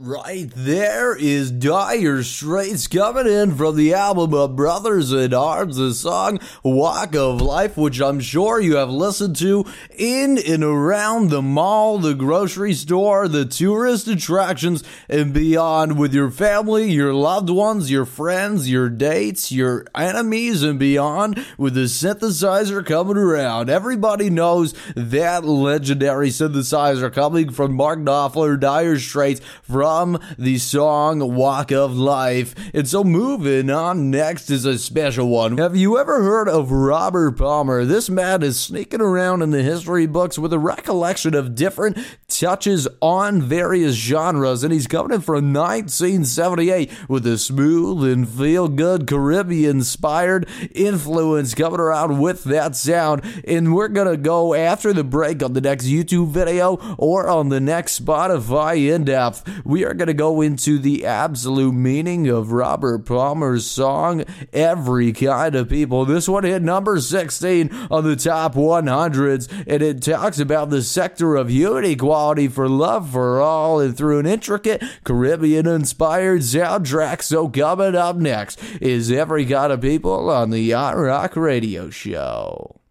Right there is Dire Straits coming in from the album of Brothers in Arms, the song Walk of Life, which I'm sure you have listened to in and around the mall, the grocery store, the tourist attractions, and beyond with your family, your loved ones, your friends, your dates, your enemies, and beyond with the synthesizer coming around. Everybody knows that legendary synthesizer coming from Mark Knopfler, Dire Straits, from from the song Walk of Life. And so moving on next is a special one. Have you ever heard of Robert Palmer? This man is sneaking around in the history books with a recollection of different touches on various genres, and he's coming in from 1978 with a smooth and feel good Caribbean inspired influence coming around with that sound. And we're gonna go after the break on the next YouTube video or on the next Spotify in depth. We are going to go into the absolute meaning of Robert Palmer's song, Every Kind of People. This one hit number 16 on the top 100s, and it talks about the sector of human equality for love for all and through an intricate Caribbean inspired soundtrack. So, coming up next is Every Kind of People on the Yacht Rock Radio Show.